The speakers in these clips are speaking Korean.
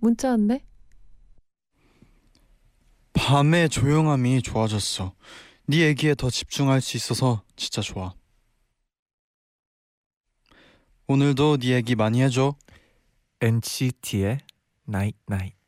문자 왔네. 밤의 조용함이 좋아졌어. 네 얘기에 더 집중할 수 있어서 진짜 좋아. 오늘도 네 얘기 많이 해줘. NCT의 Night Night.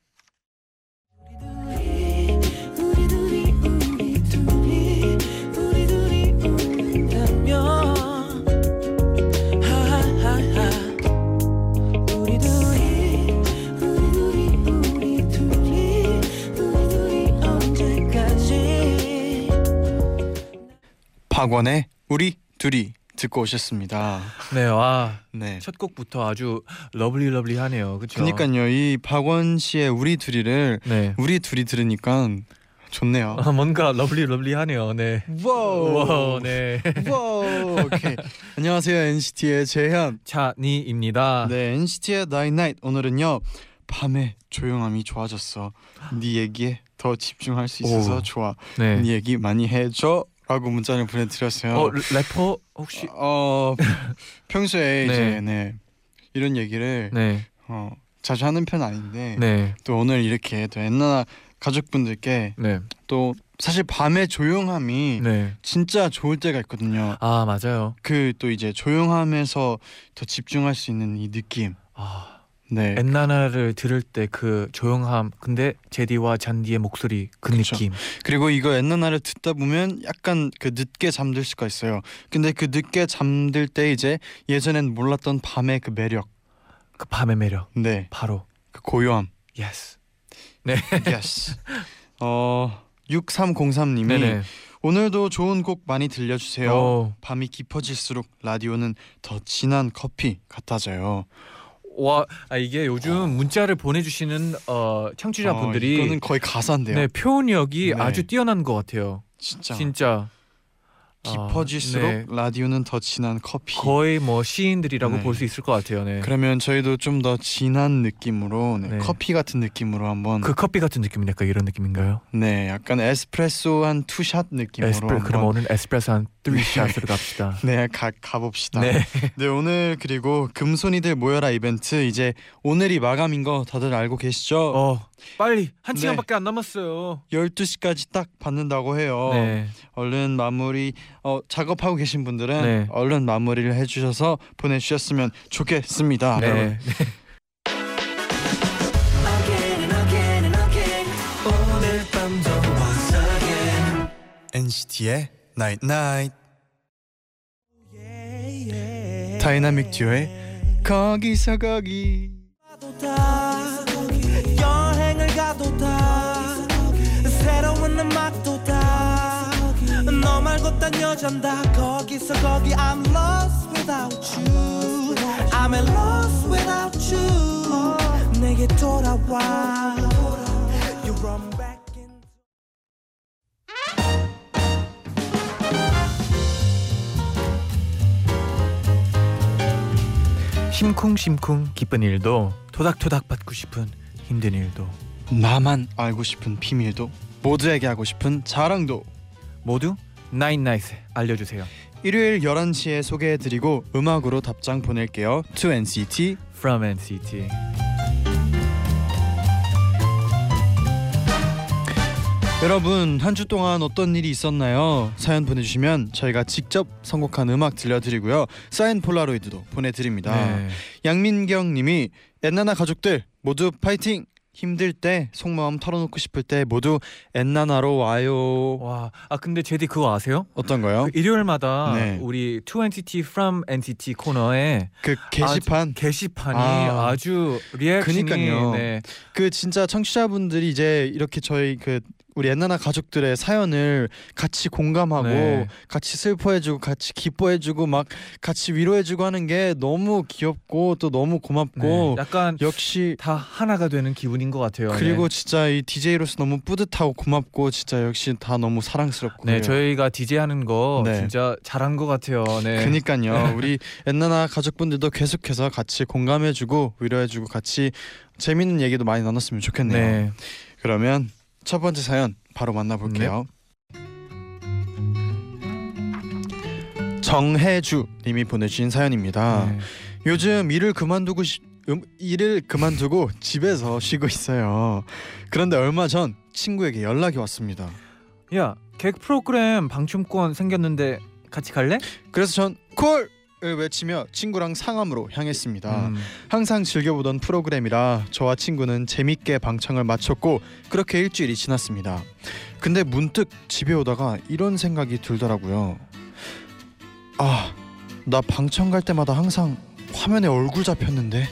박원의 우리 둘이 듣고 오셨습니다. 네, 와. 네. 첫 곡부터 아주 lovely lovely하네요. 그렇죠? 그러니까요. 이 박원 씨의 우리 둘이를 네. 우리 둘이 들으니까 좋네요. 아, 뭔가 lovely lovely하네요. 네. Wow. 와, 네. Wow. 오케이. 안녕하세요. NCT의 재현. 쟈니입니다. 네, NCT의 Night Night 오늘은요. 밤의 조용함이 좋아졌어. 네 얘기에 더 집중할 수 있어서 오. 좋아. 네. 네 얘기 많이 해줘. 라고 문자를 보내드렸어요. 어, 래퍼 혹시 어, 평소에 네. 이제 네 이런 얘기를 네. 어, 자주 하는 편 아닌데 네. 또 오늘 이렇게 또 옛날 가족분들께 네. 또 사실 밤의 조용함이 네. 진짜 좋을 때가 있거든요. 아, 맞아요. 그 또 이제 조용함에서 더 집중할 수 있는 이 느낌. 아, 네. 엔나나를 들을 때 그 조용함 근데 제디와 잔디의 목소리 그 그쵸. 느낌 그리고 이거 옛날에 듣다 보면 약간 그 늦게 잠들 수가 있어요. 근데 그 늦게 잠들 때 이제 예전엔 몰랐던 밤의 그 매력, 그 밤의 매력 네, 바로 그 고요함. Yes yes. 어, 6303님이 네네 오늘도 좋은 곡 많이 들려주세요. 어, 밤이 깊어질수록 라디오는 더 진한 커피 같아져요. 와 아, 이게 요즘 문자를 보내주시는 어, 청취자분들이 어, 이거는 거의 가사인데요. 네 표현력이 네. 아주 뛰어난 것 같아요 진짜. 진짜 깊어질수록 아, 네. 라디오는 더 진한 커피. 거의 뭐 시인들이라고 네. 볼수 있을 것 같아요 네. 그러면 저희도 좀 더 진한 느낌으로 네, 네. 커피 같은 느낌으로 한번 그 커피 같은 느낌이 약간 이런 느낌인가요? 네 약간 에스프레소 한 two shot 느낌으로 에스프레 그럼 오늘 에스프레소 한 3 shot으로 갑시다 네 가, 가봅시다 네 네 오늘 그리고 금손이들 모여라 이벤트 이제 오늘이 마감인 거 다들 알고 계시죠? 어, 빨리 한 네. 시간밖에 안 남았어요 12시까지 딱 받는다고 해요 네 얼른 마무리 어, 작업하고 계신 분들은 네. 얼른 마무리를 해 주셔서 보내 주셨으면 좋겠습니다 여러분. 네. Again and Night Night 다이나믹 듀오의 거기서 거기 여행을 가도 다 새로운 음악도 다너 말고 딴 여잔 다 거기서 거기 I'm lost without you I'm lost without you 내게 돌아와 You run back 심쿵심쿵 기쁜 일도 토닥토닥 받고 싶은 힘든 일도 나만 알고 싶은 비밀도 모두에게 하고 싶은 자랑도 모두 나인나잇에 알려주세요. 일요일 11시에 소개해드리고 음악으로 답장 보낼게요 to NCT From NCT. 여러분 한 주 동안 어떤 일이 있었나요? 사연 보내주시면 저희가 직접 선곡한 음악 들려드리고요 사인 폴라로이드도 보내드립니다 네. 양민경님이 엔나나 가족들 모두 파이팅! 힘들 때 속마음 털어놓고 싶을 때 모두 엔나나로 와요 와, 아 근데 제디 그거 아세요? 어떤 거요? 그 일요일마다 네. 우리 2NCT From NCT 코너에 그 게시판 게시판이 아. 아. 주 리액션이 그니까요. 네. 그 진짜 청취자분들이 이제 이렇게 저희 그 우리 엔나나 가족들의 사연을 같이 공감하고 네. 같이 슬퍼해주고 같이 기뻐해주고 막 같이 위로해주고 하는 게 너무 귀엽고 또 너무 고맙고 네, 약간 역시 다 하나가 되는 기분인 것 같아요. 그리고 네. 진짜 이 DJ로서 너무 뿌듯하고 고맙고 진짜 역시 다 너무 사랑스럽고 네, 저희가 DJ 하는 거 네. 진짜 잘한 것 같아요. 네. 그니까요. 우리 엔나나 가족분들도 계속해서 같이 공감해주고 위로해주고 같이 재밌는 얘기도 많이 나눴으면 좋겠네요. 네. 그러면 첫 번째 사연 바로 만나볼게요. 정혜주 님이 보내주신 사연입니다. 네. 요즘 일을 그만두고 싶 음, 일을 그만두고 집에서 쉬고 있어요. 그런데 얼마 전 친구에게 연락이 왔습니다. 야, 개그 프로그램 방춤권 생겼는데 같이 갈래? 그래서 전 콜을 외치며 친구랑 상암으로 향했습니다. 음. 항상 즐겨보던 프로그램이라 저와 친구는 재밌게 방청을 마쳤고 그렇게 일주일이 지났습니다. 근데 문득 집에 오다가 이런 생각이 들더라고요. 아, 나 방청 갈 때마다 항상 화면에 얼굴 잡혔는데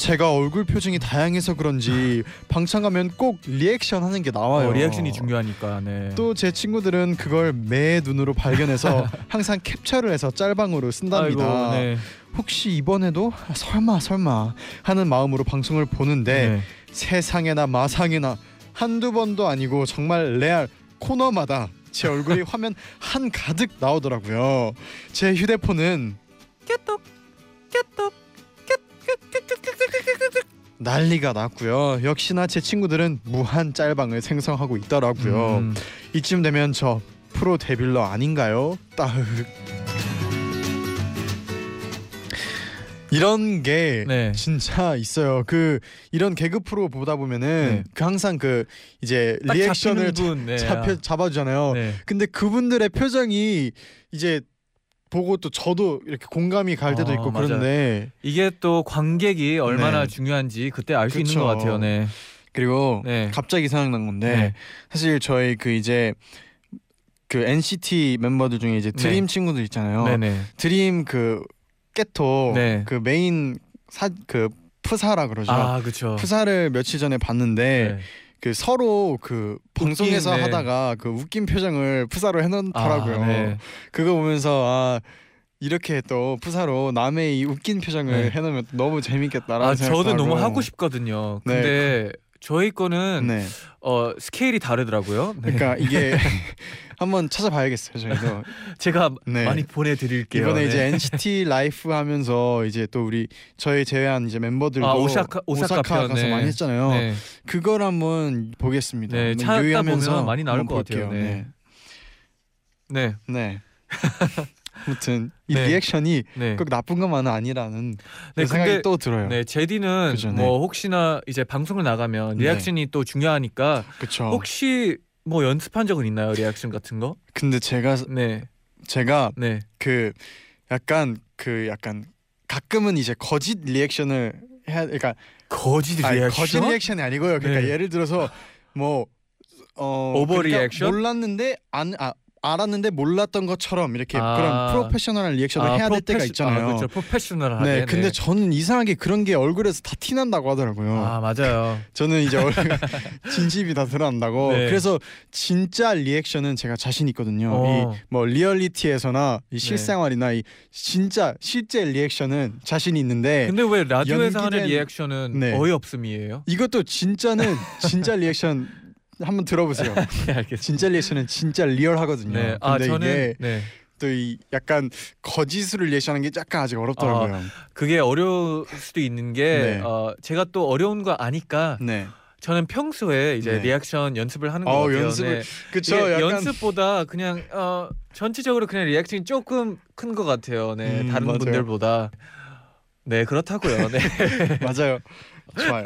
제가 얼굴 표정이 다양해서 그런지 방청 가면 꼭 리액션 하는 게 나와요. 어, 리액션이 중요하니까. 네. 또 제 친구들은 그걸 매 눈으로 발견해서 항상 캡처를 해서 짤방으로 쓴답니다. 아이고, 네. 혹시 이번에도 설마 설마 하는 마음으로 방송을 보는데 네. 세상에나 마상에나 한두 번도 아니고 정말 레알 코너마다 제 얼굴이 화면 한 가득 나오더라고요. 제 휴대폰은 깨똑 난리가 났고요. 역시나 제 친구들은 무한 짤방을 생성하고 있더라고요. 음. 이쯤 되면 저 프로 데빌러 아닌가요? 따흑. 이런 게 네. 진짜 있어요. 그 이런 개그 프로 보다 보면은 네. 그 항상 그 이제 딱 리액션을 분, 네. 잡혀 잡아주잖아요. 네. 근데 그분들의 표정이 이제 보고 또 저도 이렇게 공감이 갈 때도 아, 있고 맞아요. 그런데 이게 또 관객이 얼마나 네. 중요한지 그때 알 수 있는. 것 같아요. 네. 그리고 네. 갑자기 생각난 건데 네. 사실 저희 그 이제 그 NCT 멤버들 중에 이제 드림 친구들 있잖아요. 네, 네. 드림 그 깨톡 네. 그 메인 사 그 프사라 그러죠. 아, 그렇죠. 프사를 며칠 전에 봤는데 네. 그 서로 그 방송에서 네. 하다가 그 웃긴 표정을 프사로 해놓더라고요. 아, 네. 그거 보면서 아 이렇게 또 프사로 남의 이 웃긴 표정을 네. 해놓으면 너무 재밌겠다라는 아, 생각도 저도 너무 하고. 하고 싶거든요. 네. 근데 저희 거는 네. 어 스케일이 다르더라고요. 네. 그러니까 이게 한번 찾아봐야겠어요 저희도 제가 네. 많이 보내드릴게요. 이번에 네. 이제 NCT Life 하면서 이제 또 우리 저희 제외한 이제 멤버들도 아, 오사카- 오사카 편, 가서 네. 많이 했잖아요. 네. 그걸 한번 보겠습니다. 네, 찾다 보면 많이 나올 것 같아요. 네. 네. 네. 네. 아무튼 이 네. 리액션이 네. 꼭 나쁜 것만은 아니라는 네, 그 생각이 근데 또 들어요. 네, 재디는 그죠, 네. 뭐 혹시나 이제 방송을 나가면 네. 리액션이 또 중요하니까 그렇죠. 혹시 뭐 연습한 적은 있나요? 리액션 같은 거? 근데 제가 네. 제가 네. 그 약간 그 약간 가끔은 이제 거짓 리액션을 해야 그러니까 거짓 아니, 리액션? 거짓 리액션이 아니고요. 그러니까 네. 예를 들어서 뭐 어, 오버 그러니까 리액션? 몰랐는데 안 아, 알았는데 몰랐던 것처럼 이렇게 아. 그런 프로페셔널한 리액션을 해야 될 때가 프로페시- 있잖아요. 아, 그렇죠. 프로페셔널하게. 네, 근데 저는 이상하게 그런 게 얼굴에서 다 티난다고 하더라고요. 아, 맞아요. 저는 이제 진심이 다 드러난다고. 네. 그래서 진짜 리액션은 제가 자신 있거든요. 어. 이뭐 리얼리티에서나 이 네. 실생활이나 이 진짜 실제 리액션은 자신이 있는데 근데 왜 라디오에서 하는 연기된- 리액션은 네. 어이 없음이에요? 이것도 진짜는 진짜 리액션 한번 들어보세요. 네. 진짜 리액션은 진짜 리얼하거든요. 네. 아, 저는 이게 네. 또이 약간 거짓으로 리액션하는 게 약간 아직 어렵더라고요. 그게 어려울 수도 있는 게 네. 어, 제가 또 어려운 거 아니까 네. 저는 평소에 이제 네. 리액션 연습을 하는 거 어, 같아요. 연습을- 네. 그쵸. 약간 연습보다 그냥 어, 전체적으로 그냥 리액션이 조금 큰 것 같아요. 네, 음, 다른 맞아요. 분들보다. 네, 그렇다고요. 네. 맞아요. 좋아요.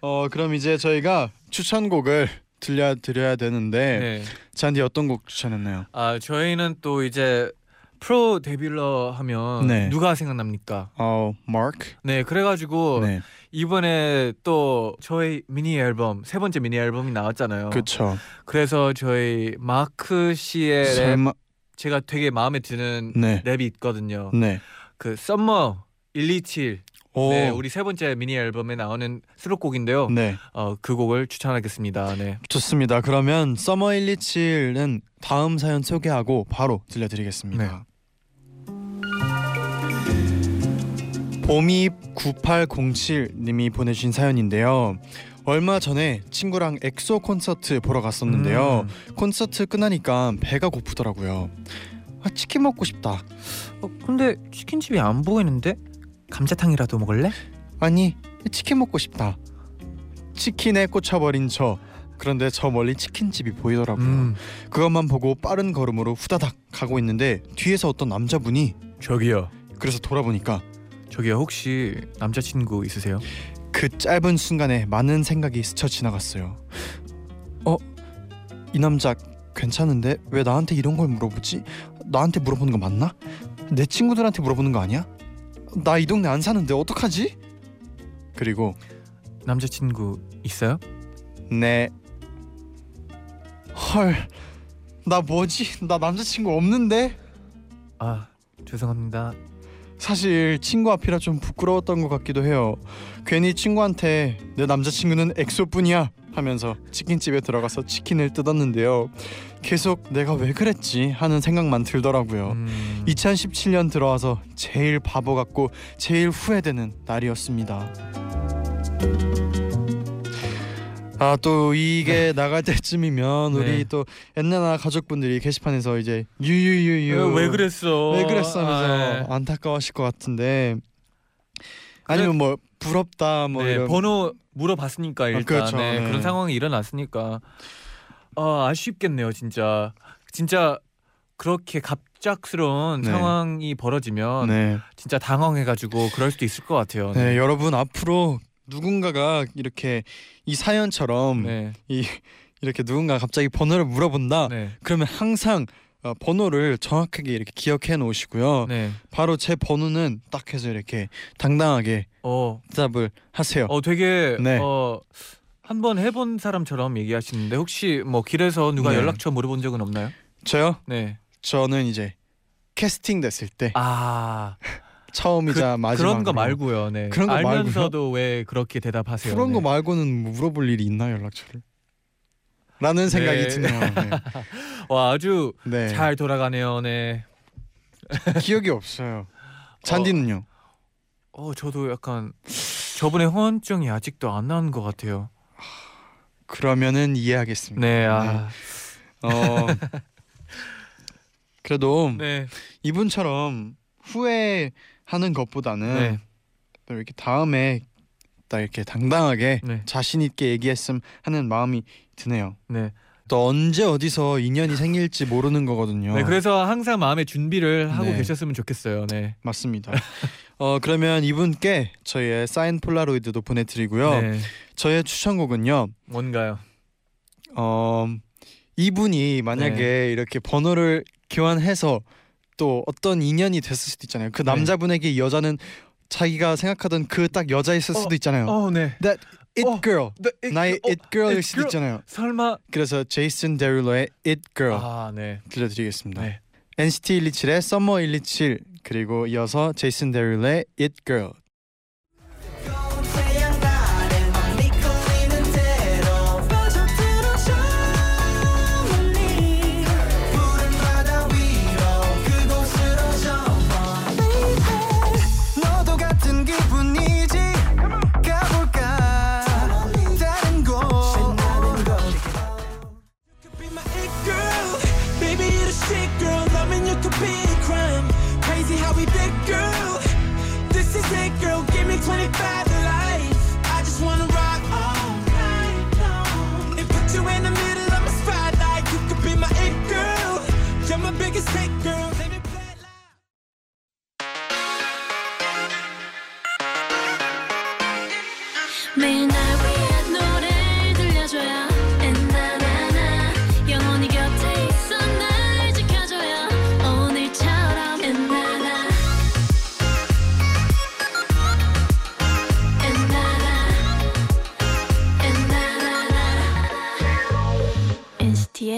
어 그럼 이제 저희가 추천곡을 들려 드려야 되는데 네. 쟌디 어떤 곡 추천했나요? 아, 저희는 또 이제 프로 데뷔러 하면 네. 누가 생각납니까? 어 마크. 네, 그래가지고 네. 이번에 또 저희 미니 앨범 세 번째 미니 앨범이 나왔잖아요. 그렇죠. 그래서 저희 마크 씨의 랩 설마 제가 되게 마음에 드는 네. 랩이 있거든요. 네. 그 Summer 127 오. 네, 우리 세 번째 미니 앨범에 나오는 수록곡인데요. 네. 어, 그 곡을 추천하겠습니다. 네. 좋습니다. 그러면 Summer 127은 다음 사연 소개하고 바로 들려드리겠습니다. 봄이 9807님이 보내주신 사연인데요. 얼마 전에 친구랑 엑소 콘서트 보러 갔었는데요. 음. 콘서트 끝나니까 배가 고프더라고요. 아, 치킨 먹고 싶다. 어, 근데 치킨집이 안 보이는데 감자탕이라도 먹을래? 아니 치킨 먹고 싶다. 치킨에 꽂혀버린 저. 그런데 저 멀리 치킨집이 보이더라고요. 음, 그것만 보고 빠른 걸음으로 후다닥 가고 있는데 뒤에서 어떤 남자분이 저기요. 그래서 돌아보니까 저기요 혹시 남자친구 있으세요? 그 짧은 순간에 많은 생각이 스쳐 지나갔어요. 어? 이 남자 괜찮은데 왜 나한테 이런 걸 물어보지? 나한테 물어보는 거 맞나? 내 친구들한테 물어보는 거 아니야? 나 이 동네 안 사는데 어떡하지? 그리고 남자친구 있어요? 네. 헐. 나 뭐지? 나 남자친구 없는데? 아 죄송합니다. 사실 친구 앞이라 좀 부끄러웠던 것 같기도 해요. 괜히 친구한테 내 남자친구는 엑소뿐이야 하면서 치킨집에 들어가서 치킨을 뜯었는데요. 계속 내가 왜 그랬지 하는 생각만 들더라고요. 음, 2017년 들어와서 제일 바보 같고 제일 후회되는 날이었습니다. 아 또 이게 나갈 때쯤이면 우리 네. 또 옛날 가족분들이 게시판에서 이제 유유유유 어, 왜 그랬어? 왜 그랬어 하면서 아, 네. 안타까워하실 것 같은데 아니면 뭐 부럽다 뭐 네, 이런 번호 물어봤으니까 일단 그렇죠. 네, 네. 그런 상황이 일어났으니까 아 아쉽겠네요 진짜 진짜 그렇게 갑작스러운 네. 상황이 벌어지면 네. 진짜 당황해가지고 그럴 수도 있을 것 같아요. 네 여러분 앞으로 누군가가 이렇게 이 사연처럼 네. 이 이렇게 누군가 갑자기 번호를 물어본다 네. 그러면 항상 어, 번호를 정확하게 이렇게 기억해 놓으시고요. 네. 바로 제 번호는 딱 해서 이렇게 당당하게 어, 대답을 하세요. 어 되게 네. 어 한번 해본 사람처럼 얘기하시는데 혹시 뭐 길에서 누가 네. 연락처 물어본 적은 없나요? 저요? 네. 저는 이제 캐스팅 됐을 때 아 처음이자 마지막 그런 거 말고요. 네. 그런 거 알면서도 왜 그렇게 대답하세요? 그런 거 네. 말고는 뭐 물어볼 일이 있나 연락처를? 라는 생각이 네. 드네요. 네. 와 아주 네. 잘 돌아가네요. 네. 기억이 없어요. 잔디는요? 어 저도 약간 저번에 후원증이 아직도 안 나온 것 같아요. 그러면은 이해하겠습니다. 네. 아. 어. 그래도 네. 이분처럼 후회하는 것보다는 네. 또 이렇게 다음에 딱 이렇게 당당하게 네. 자신 있게 얘기했음 하는 마음이 드네요. 네. 또 언제 어디서 인연이 생길지 모르는 거거든요. 네. 그래서 항상 마음의 준비를 하고 네. 계셨으면 좋겠어요. 네. 맞습니다. 어 그러면 이분께 저희의 사인 폴라로이드도 보내드리고요. 네. 저의 추천곡은요. 뭔가요? 어 이분이 만약에 네. 이렇게 번호를 교환해서 또 어떤 인연이 됐을 수도 있잖아요. 그 네. 남자분에게 이 여자는 자기가 생각하던 그 딱 여자였을 어, 수도 있잖아요. 어, 네. That it 어, girl. 네, it- 나의 어, it girl일 it 수도 girl. 있잖아요. 설마 그래서 제이슨 데룰러의 it girl 아, 네. 들려드리겠습니다. 네. NCT 127의 Summer 127 그리고 이어서 제이슨 데룰러의 it girl.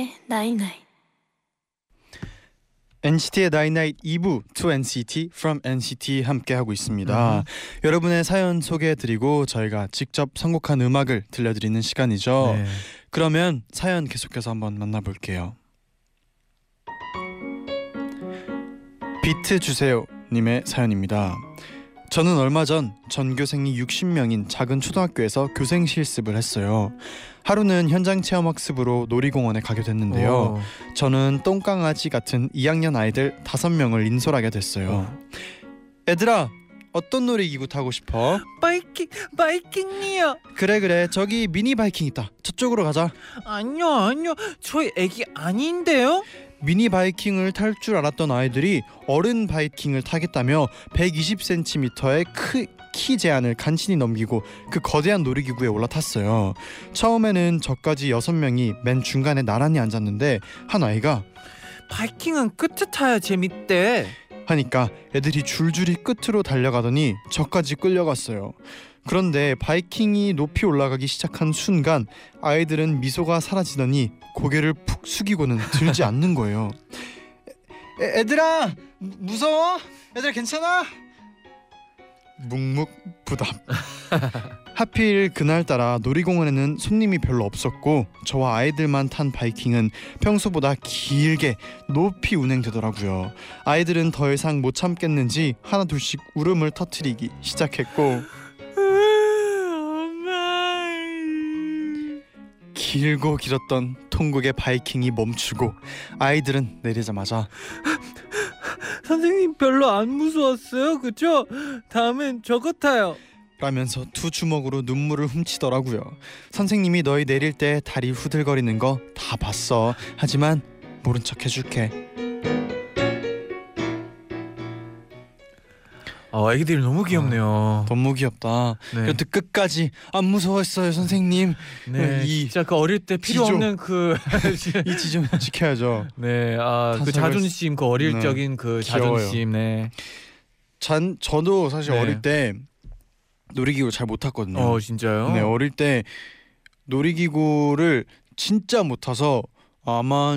NCT의 night night NCT의 나인나잇 2부 To NCT From NCT 함께 하고 있습니다. 여러분의 사연 소개해드리고 저희가 직접 선곡한 음악을 들려드리는 시간이죠. 네. 그러면 사연 계속해서 한번 만나볼게요. 비트 주세요 님의 사연입니다. 저는 얼마 전 전교생이 60명인 작은 초등학교에서 교생 실습을 했어요. 하루는 현장 체험 학습으로 놀이공원에 가게 됐는데요. 오. 저는 똥강아지 같은 2학년 아이들 5명을 인솔하게 됐어요. 얘들아, 어떤 놀이기구 타고 싶어? 바이킹 바이킹이요. 그래 그래, 저기 미니 바이킹 있다. 저쪽으로 가자. 아니요 아니요 저희 애기 아닌데요. 미니 바이킹을 탈 줄 알았던 아이들이 어른 바이킹을 타겠다며 120cm의 크, 키 제한을 간신히 넘기고 그 거대한 놀이기구에 올라탔어요. 처음에는 저까지 6명이 맨 중간에 나란히 앉았는데 한 아이가 바이킹은 끝에 타야 재밌대. 하니까 애들이 줄줄이 끝으로 달려가더니 저까지 끌려갔어요. 그런데 바이킹이 높이 올라가기 시작한 순간 아이들은 미소가 사라지더니 고개를 푹 숙이고는 들지 않는 거예요. 애, 애들아 무- 무서워? 애들 괜찮아? 묵묵부답. 하필 그날따라 놀이공원에는 손님이 별로 없었고 저와 아이들만 탄 바이킹은 평소보다 길게 높이 운행되더라고요. 아이들은 더 이상 못 참겠는지 하나 둘씩 울음을 터트리기 시작했고 길고 길었던 통곡의 바이킹이 멈추고 아이들은 내리자마자 선생님 별로 안 무서웠어요, 그죠? 다음엔 저거 타요. 라면서 두 주먹으로 눈물을 훔치더라고요. 선생님이 너희 내릴 때 다리 후들거리는 거 다 봤어. 하지만 모른 척 해줄게. 아, 애기들이 너무 귀엽네요. 너무 귀엽다. 네. 그래도 끝까지 안 무서웠어요, 선생님. 네, 이 진짜 그 어릴 때 필요 지조. 없는 그 이 지점 지켜야죠. 네, 아, 그 자존심, 그 어릴 네. 적인 그 귀여워요. 자존심, 네. 전 저도 사실 네. 어릴 때 놀이기구 잘 못 탔거든요. 어, 진짜요? 네, 어릴 때 놀이기구를 진짜 못 타서 아마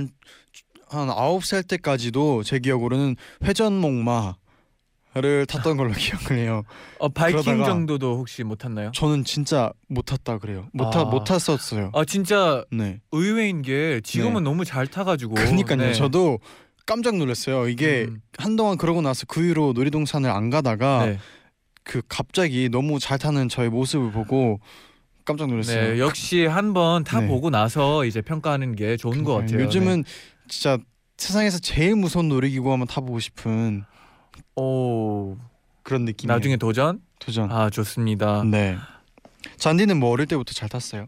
한 아홉 살 때까지도 제 기억으로는 회전목마 를 탔던 걸로 기억을 해요. 어, 바이킹 정도도 혹시 못 탔나요? 저는 진짜 못 탔다 그래요. 못, 타, 아. 못 탔었어요. 아, 진짜 네. 의외인 게 지금은 네. 너무 잘 타가지고. 그러니까요. 네. 저도 깜짝 놀랐어요. 이게 음, 한동안 그러고 나서 그 이후로 놀이동산을 안 가다가 네. 그 갑자기 너무 잘 타는 저의 모습을 보고 깜짝 놀랐어요. 네, 역시 한번 타 네. 보고 나서 이제 평가하는 게 좋은 것 그러니까요. 같아요. 요즘은 진짜 세상에서 제일 무서운 놀이기구 한번 타보고 싶은 네. 오, 그런 느낌. 나중에 도전? 도전. 아, 좋습니다. 네. 잔디는 뭐 어릴 때부터 잘 탔어요?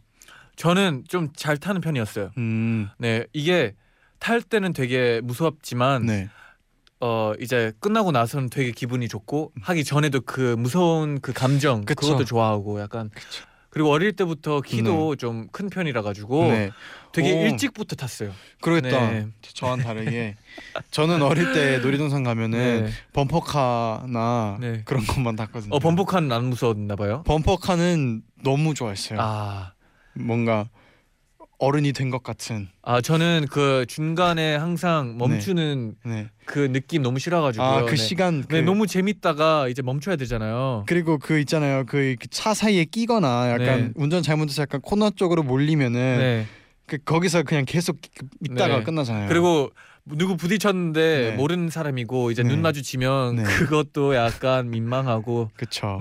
저는 좀 잘 타는 편이었어요. 음. 네, 이게 탈 때는 되게 무섭지만 네. 어 이제 끝나고 나서는 되게 기분이 좋고 하기 전에도 그 무서운 그 감정 그쵸. 그것도 좋아하고 약간 그 리고 어릴 때부터 키도 좀큰 편이라 가지고 네. 되게 오. 일찍부터 탔어요. 그러겠다. 네. 저와는 다르게 저는 어릴 때 놀이동산 가면은 네. 범퍼카나 네. 그런 것만 탔거든요. 어 범퍼카는 안 무서웠나 봐요. 범퍼카는 너무 좋아했어요. 아, 뭔가 어른이 된 것 같은. 아 저는 그 중간에 항상 멈추는 네. 그 느낌 너무 싫어가지고요. 아그 네. 시간 그 네, 너무 재밌다가 이제 멈춰야 되잖아요. 그리고 그 있잖아요. 그 차 사이에 끼거나 약간 네. 운전 잘못해서 약간 코너 쪽으로 몰리면은 네. 그 거기서 그냥 계속 있다가 네. 끝나잖아요. 그리고 누구 부딪혔는데 네. 모르는 사람이고 이제 네. 눈 마주치면 네. 그것도 약간 민망하고 그쵸.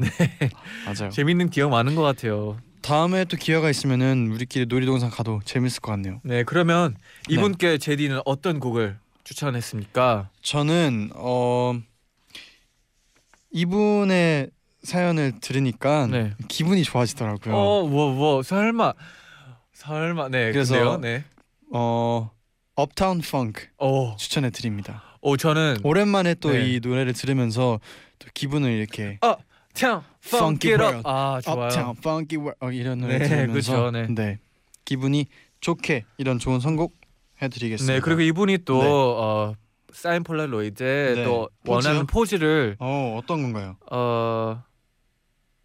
맞아요. 재밌는 기억 많은 것 같아요. 다음에 또 기회가 있으면은 우리끼리 놀이동산 가도 재밌을 것 같네요. 네, 그러면 네. 이분께 제디는 어떤 곡을 추천했습니까? 저는 어 이분의 사연을 들으니까 네. 기분이 좋아지더라고요. 어, 어, 뭐, 뭐, 설마, 설마, 네, 그래서- 그래서 네, Uptown Funk 어, 추천해 드립니다. 어, 저는 오랜만에 또 네. 이 노래를 들으면서 또 기분을 이렇게 참, Funky World. 아, 좋아요. Uptown Funky 어, 이런 노래 네, 들으면서 그쵸, 네. 기분이 좋게 이런 좋은 선곡 해드리겠습니다. 네, 그리고 이분이 또 네. 어, 사인 폴라로이드 네. 또? 원하는 포즈를 어 어떤 건가요? 어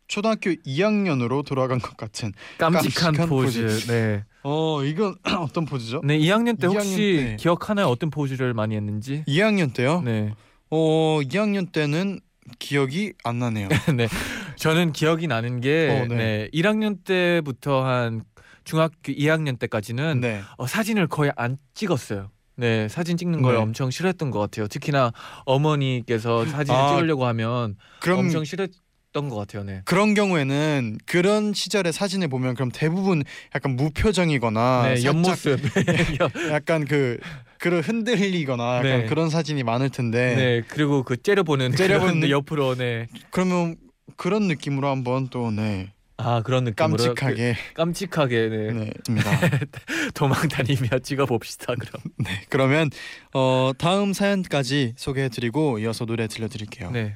초등학교 2학년으로 돌아간 것 같은 깜찍한, 깜찍한 포즈. 포즈. 네. 어 이건 어떤 포즈죠? 네, 2학년 때 2학년 혹시 때. 기억하나요? 어떤 포즈를 많이 했는지? 2학년 때요? 네. 어 2학년 때는 기억이 안 나네요. 네. 저는 기억이 나는 게 어, 네. 네. 1학년 때부터 한 중학교 2학년 때까지는 네. 어, 사진을 거의 안 찍었어요. 네, 사진 찍는 걸 네. 엄청 싫어했던 것 같아요. 특히나 어머니께서 사진을 아, 찍으려고 하면 그럼 엄청 싫어했던 것 같아요. 네. 그런 경우에는 그런 시절의 사진을 보면 그럼 대부분 약간 무표정이거나 네, 옆모습. 약간 그 그런 흔들리거나 약간 네. 그런 사진이 많을 텐데 네, 그리고 그 째려보는 째려보는 그런 옆으로 네. 그러면 그런 느낌으로 한번 또 네 아 그런 느낌으로 깜찍하게 그, 깜찍하게 네. 네. 도망 다니며 찍어 봅시다. 그럼. 네 그러면 어 다음 사연까지 소개해드리고 이어서 노래 들려드릴게요. 네.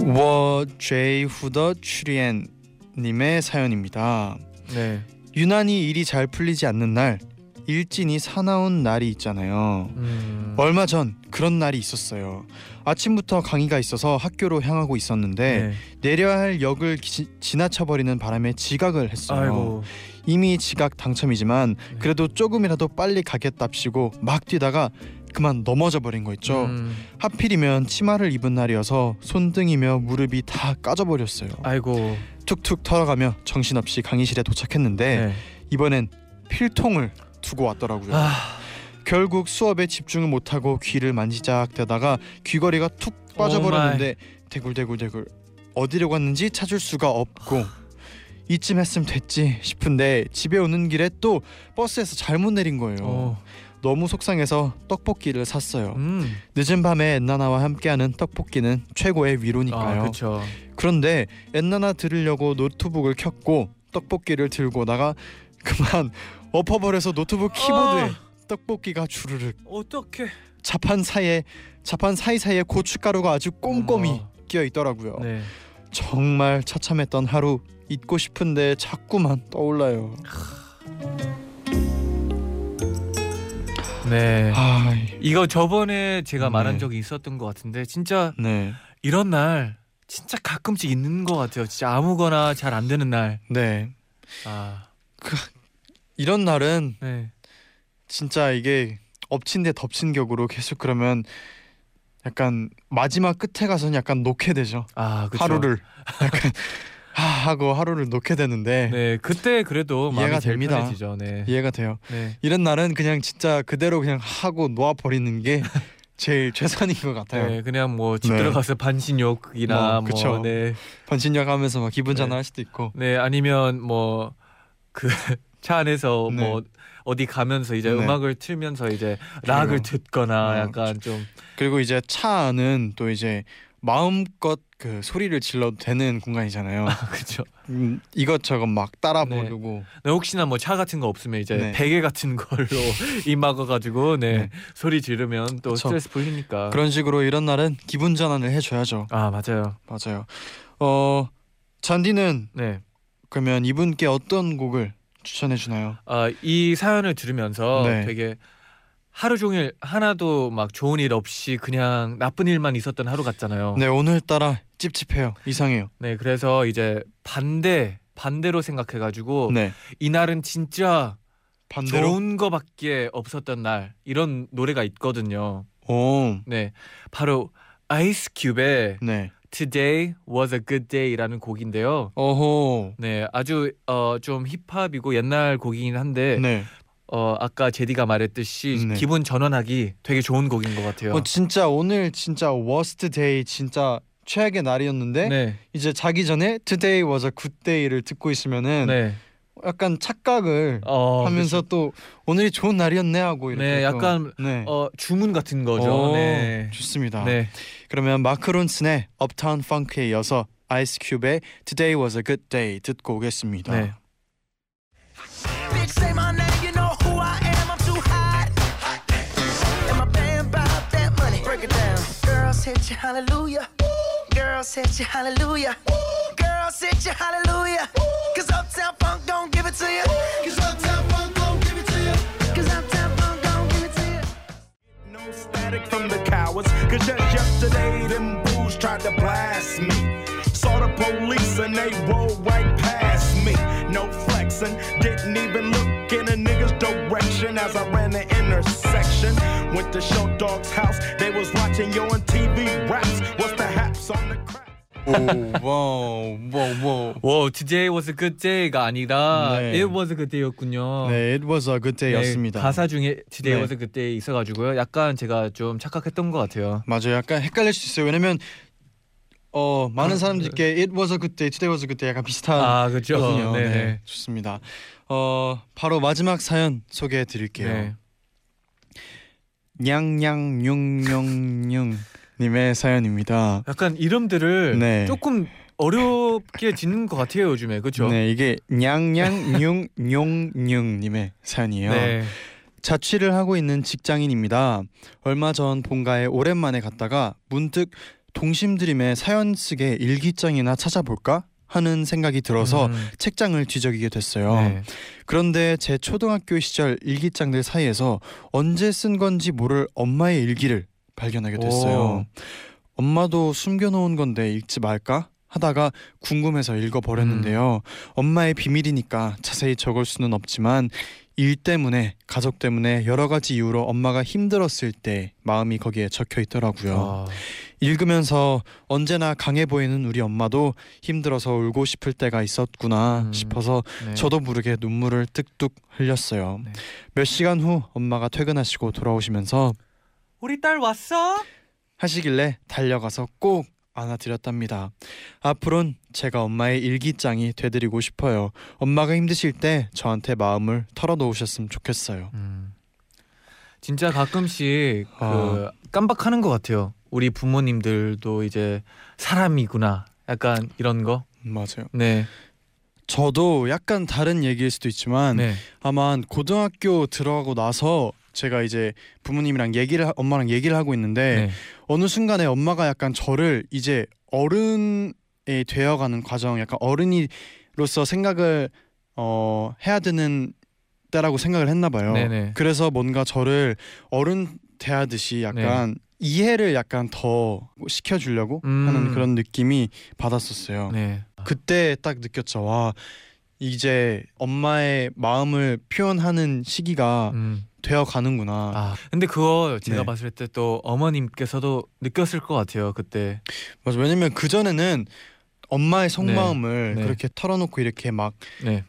워 제이 후더 추리엔 님의 사연입니다. 네. 유난히 일이 잘 풀리지 않는 날 일진이 사나운 날이 있잖아요. 음. 얼마 전 그런 날이 있었어요. 아침부터 강의가 있어서 학교로 향하고 있었는데 네. 내려야 할 역을 기, 지나쳐 버리는 바람에 지각을 했어요. 아이고. 이미 지각 당첨이지만 네. 그래도 조금이라도 빨리 가겠답시고 막 뛰다가 그만 넘어져 버린 거 있죠. 음. 하필이면 치마를 입은 날이어서 손등이며 무릎이 다 까져 버렸어요. 아이고. 툭툭 털어가며 정신없이 강의실에 도착했는데 네. 이번엔 필통을 두고 왔더라고요. 아. 결국 수업에 집중을 못하고 귀를 만지작대다가 귀걸이가 툭 빠져버렸는데 대굴대굴대굴 어디로 갔는지 찾을 수가 없고 이쯤 했으면 됐지 싶은데 집에 오는 길에 또 버스에서 잘못 내린 거예요. 어. 너무 속상해서 떡볶이를 샀어요. 음. 늦은 밤에 엔나나와 함께하는 떡볶이는 최고의 위로니까요. 아. 그런데 엔나나 들으려고 노트북을 켰고 떡볶이를 들고다가 그만 엎어버려서 노트북 키보드에 아. 떡볶이가 주르륵 어떡해? 자판 사이에 자판 사이사이에 고춧가루가 아주 꼼꼼히 어머. 끼어 있더라고요. 네. 정말 처참했던 하루 잊고 싶은데 자꾸만 떠올라요. 네. 아, 이거 저번에 제가 네. 말한 적이 있었던 것 같은데 진짜 네, 이런 날 진짜 가끔씩 있는 것 같아요. 진짜 아무거나 잘 안 되는 날. 네. 아, 이런 날은 네. 진짜 이게 엎친 데 덮친 격으로 계속 그러면 약간 마지막 끝에 가서는 약간 놓게 되죠. 아, 그쵸. 하루를 약간 하 하고 하루를 놓게 되는데 네, 그때 그래도 이해가 됩니다. 편해지죠. 네. 이해가 돼요. 네. 이런 날은 그냥 진짜 그대로 그냥 하고 놓아 버리는 게 제일 최선인 것 같아요. 네, 그냥 뭐집 네. 들어가서 반신욕이나 뭐, 뭐. 네, 번신역 하면서 막 기분 네. 전환할 수도 있고. 네 아니면 뭐 그 차 안에서 네. 뭐 어디 가면서 이제 네. 음악을 틀면서 이제 락을 듣거나 어, 약간 좀 그리고 이제 차 안은 또 이제 마음껏 그 소리를 질러도 되는 공간이잖아요. 그렇죠. 음, 이것저것 막 따라 네. 부르고 네, 혹시나 뭐 차 같은 거 없으면 이제 네. 베개 같은 걸로 입 막아가지고 네, 네. 소리 지르면 또 그쵸. 스트레스 풀리니까. 그런 식으로 이런 날은 기분 전환을 해줘야죠. 아 맞아요. 맞아요. 어 잔디는 네. 그러면 이분께 어떤 곡을 추천해 주나요? 아이 사연을 들으면서 네. 되게 하루 종일 하나도 막 좋은 일 없이 그냥 나쁜 일만 있었던 하루 같잖아요. 네 오늘따라 찝찝해요. 이상해요. 네, 그래서 이제 반대 반대로 생각해가지고 네 이날은 진짜 반대로. 좋은 거밖에 없었던 날 이런 노래가 있거든요. 오 네, 바로 아이스 큐브의 네. Today Was a Good Day라는 곡인데요. 어호. 네, 아주 어, 좀 힙합이고 옛날 곡이긴 한데 네. 어, 아까 제디가 말했듯이 네. 기분 전환하기 되게 좋은 곡인 것 같아요. 어 진짜 오늘 진짜 worst day 진짜 최악의 날이었는데 네, 이제 자기 전에 today was a good day를 듣고 있으면은 네, 약간 착각을 어, 하면서 또 오늘이 좋은 날이었네 하고 이렇게 네, 또- 약간 네. 어, 주문 같은 거죠. 오, 네, 좋습니다. 네, 그러면 마크 론슨의 Uptown Funk에 이어서 아이스 큐브의 Today Was a Good Day 듣고 오겠습니다. 네. Hit you, hallelujah. Girls hit you, hallelujah. Girls hit you, hallelujah. Cause Uptown Funk don't give it to you. Cause Uptown Funk don't give it to you. Cause Uptown Funk don't give it to you. No static from the cowards. Cause just yesterday, them fools tried to blast me. Saw the police and they rolled right past me. me. No flexing, didn't even look in a nigga's direction as I ran the intersection. Went to Show Dog's house, they was watching yo on TV raps. What's the haps on the crack? 오와와와 와, today was a good day가 아니라 네. it was a good day였군요. 네, it was a good day였습니다. 네, 가사 중에 today 네. was a good day 있어가지고요. 약간 제가 좀 착각했던 것 같아요. 맞아요. 약간 헷갈릴 수 있어요. 왜냐면 어 많은 사람들께 it was a good day, today was a good day 약간 비슷한 아, 그렇죠. 네, 네, 네. 좋습니다. 어 바로 마지막 사연 소개해 드릴게요. 네. 냥냥뇽뇽뇽 님의 사연입니다. 약간 이름들을 네. 조금 어렵게 짓는 것 같아요 요즘에 그렇죠? 네, 이게 냥냥뇽뇽뇽 님의 사연이에요. 네. 자취를 하고 있는 직장인입니다. 얼마 전 본가에 오랜만에 갔다가 문득 동심드림의 사연 쓰게 일기장이나 찾아볼까 하는 생각이 들어서 음, 책장을 뒤적이게 됐어요. 네. 그런데 제 초등학교 시절 일기장들 사이에서 언제 쓴 건지 모를 엄마의 일기를 발견하게 됐어요. 오. 엄마도 숨겨놓은 건데 읽지 말까 하다가 궁금해서 읽어버렸는데요. 엄마의 비밀이니까 자세히 적을 수는 없지만 일 때문에 가족 때문에 여러 가지 이유로 엄마가 힘들었을 때 마음이 거기에 적혀 있더라고요. 아, 읽으면서 언제나 강해 보이는 우리 엄마도 힘들어서 울고 싶을 때가 있었구나 음. 싶어서 네. 저도 모르게 눈물을 뚝뚝 흘렸어요. 네. 몇 시간 후 엄마가 퇴근하시고 돌아오시면서 우리 딸 왔어? 하시길래 달려가서 꼭 안아드렸답니다. 앞으론 제가 엄마의 일기장이 되드리고 싶어요. 엄마가 힘드실 때 저한테 마음을 털어놓으셨으면 좋겠어요. 음. 진짜 가끔씩 아. 그 깜빡하는 것 같아요. 우리 부모님들도 이제 사람이구나. 약간 이런 거. 맞아요. 네. 저도 약간 다른 얘기일 수도 있지만 네. 아마 고등학교 들어가고 나서 제가 이제 부모님이랑 얘기를 하- 엄마랑 얘기를 하고 있는데 네. 어느 순간에 엄마가 약간 저를 이제 어른이 되어가는 과정, 약간 어른이로서 생각을 어 해야 되는 때라고 생각을 했나 봐요. 네네. 그래서 뭔가 저를 어른 대하듯이 약간 이해를 약간 더 시켜주려고 음. 하는 그런 느낌이 받았었어요. 네. 그때 딱 느꼈죠. 와 이제 엄마의 마음을 표현하는 시기가 음. 되어 가는구나. 아, 근데 그거 제가 네. 봤을 때 또 어머님께서도 느꼈을 것 같아요. 그때. 맞아. 왜냐면 그 전에는 엄마의 속마음을 네. 그렇게 털어놓고 이렇게 막 네.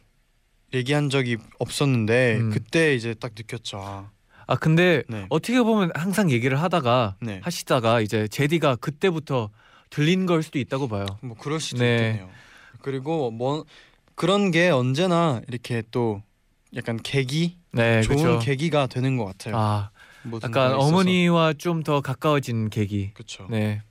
얘기한 적이 없었는데 음. 그때 이제 딱 느꼈죠. 아, 아, 근데 네. 어떻게 보면 항상 얘기를 하다가 네. 하시다가 이제 제디가 그때부터 들린 걸 수도 있다고 봐요. 뭐 그럴 수도 네. 있겠네요. 그리고 뭐 그런 게 언제나 이렇게 또 약간 계기 네, 좋은 그렇죠. 계기가 되는 것 같아요. 아, 약간. 어머니와 좀 더 가까워진 계기. 그렇죠. 네.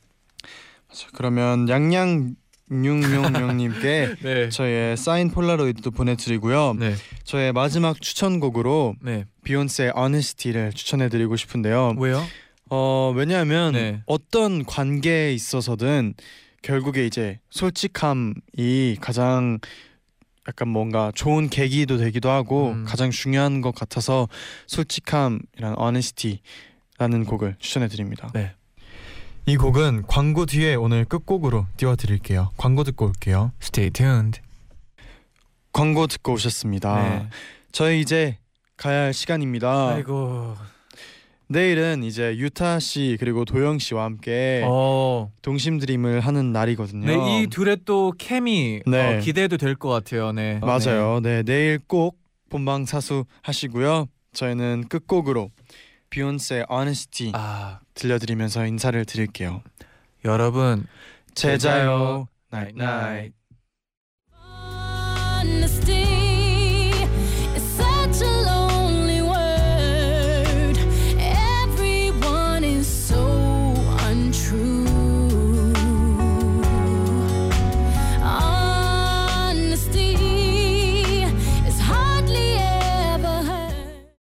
자, 그러면 양양 뇽뇽뇽님께 네. 저의 사인 폴라로이드도 보내드리고요. 네. 저의 마지막 추천곡으로 네. 비욘세의 Honesty를 추천해드리고 싶은데요. 왜요? 어 왜냐하면 네. 어떤 관계에 있어서든 결국에 이제 솔직함이 가장 약간 뭔가 좋은 계기도 되기도 하고 음. 가장 중요한 것 같아서 솔직함이란 honesty라는 곡을 추천해드립니다. 네. 이 곡은 광고 뒤에 오늘 끝곡으로 띄워드릴게요. 광고 듣고 올게요. Stay tuned. 광고 듣고 오셨습니다. 네. 저희 이제 가야 할 시간입니다. 아이고. 내일은 이제 유타 씨 그리고 도영 씨와 함께 어. 동심 드림을 하는 날이거든요. 네, 이 둘의 또 케미 네. 어, 기대도 될 것 같아요. 네. 맞아요. 네, 내일 꼭 본방 사수 하시고요. 저희는 끝곡으로 비욘세 Honesty 네. 아, 들려드리면서 인사를 드릴게요. 여러분 잘 자요. night night.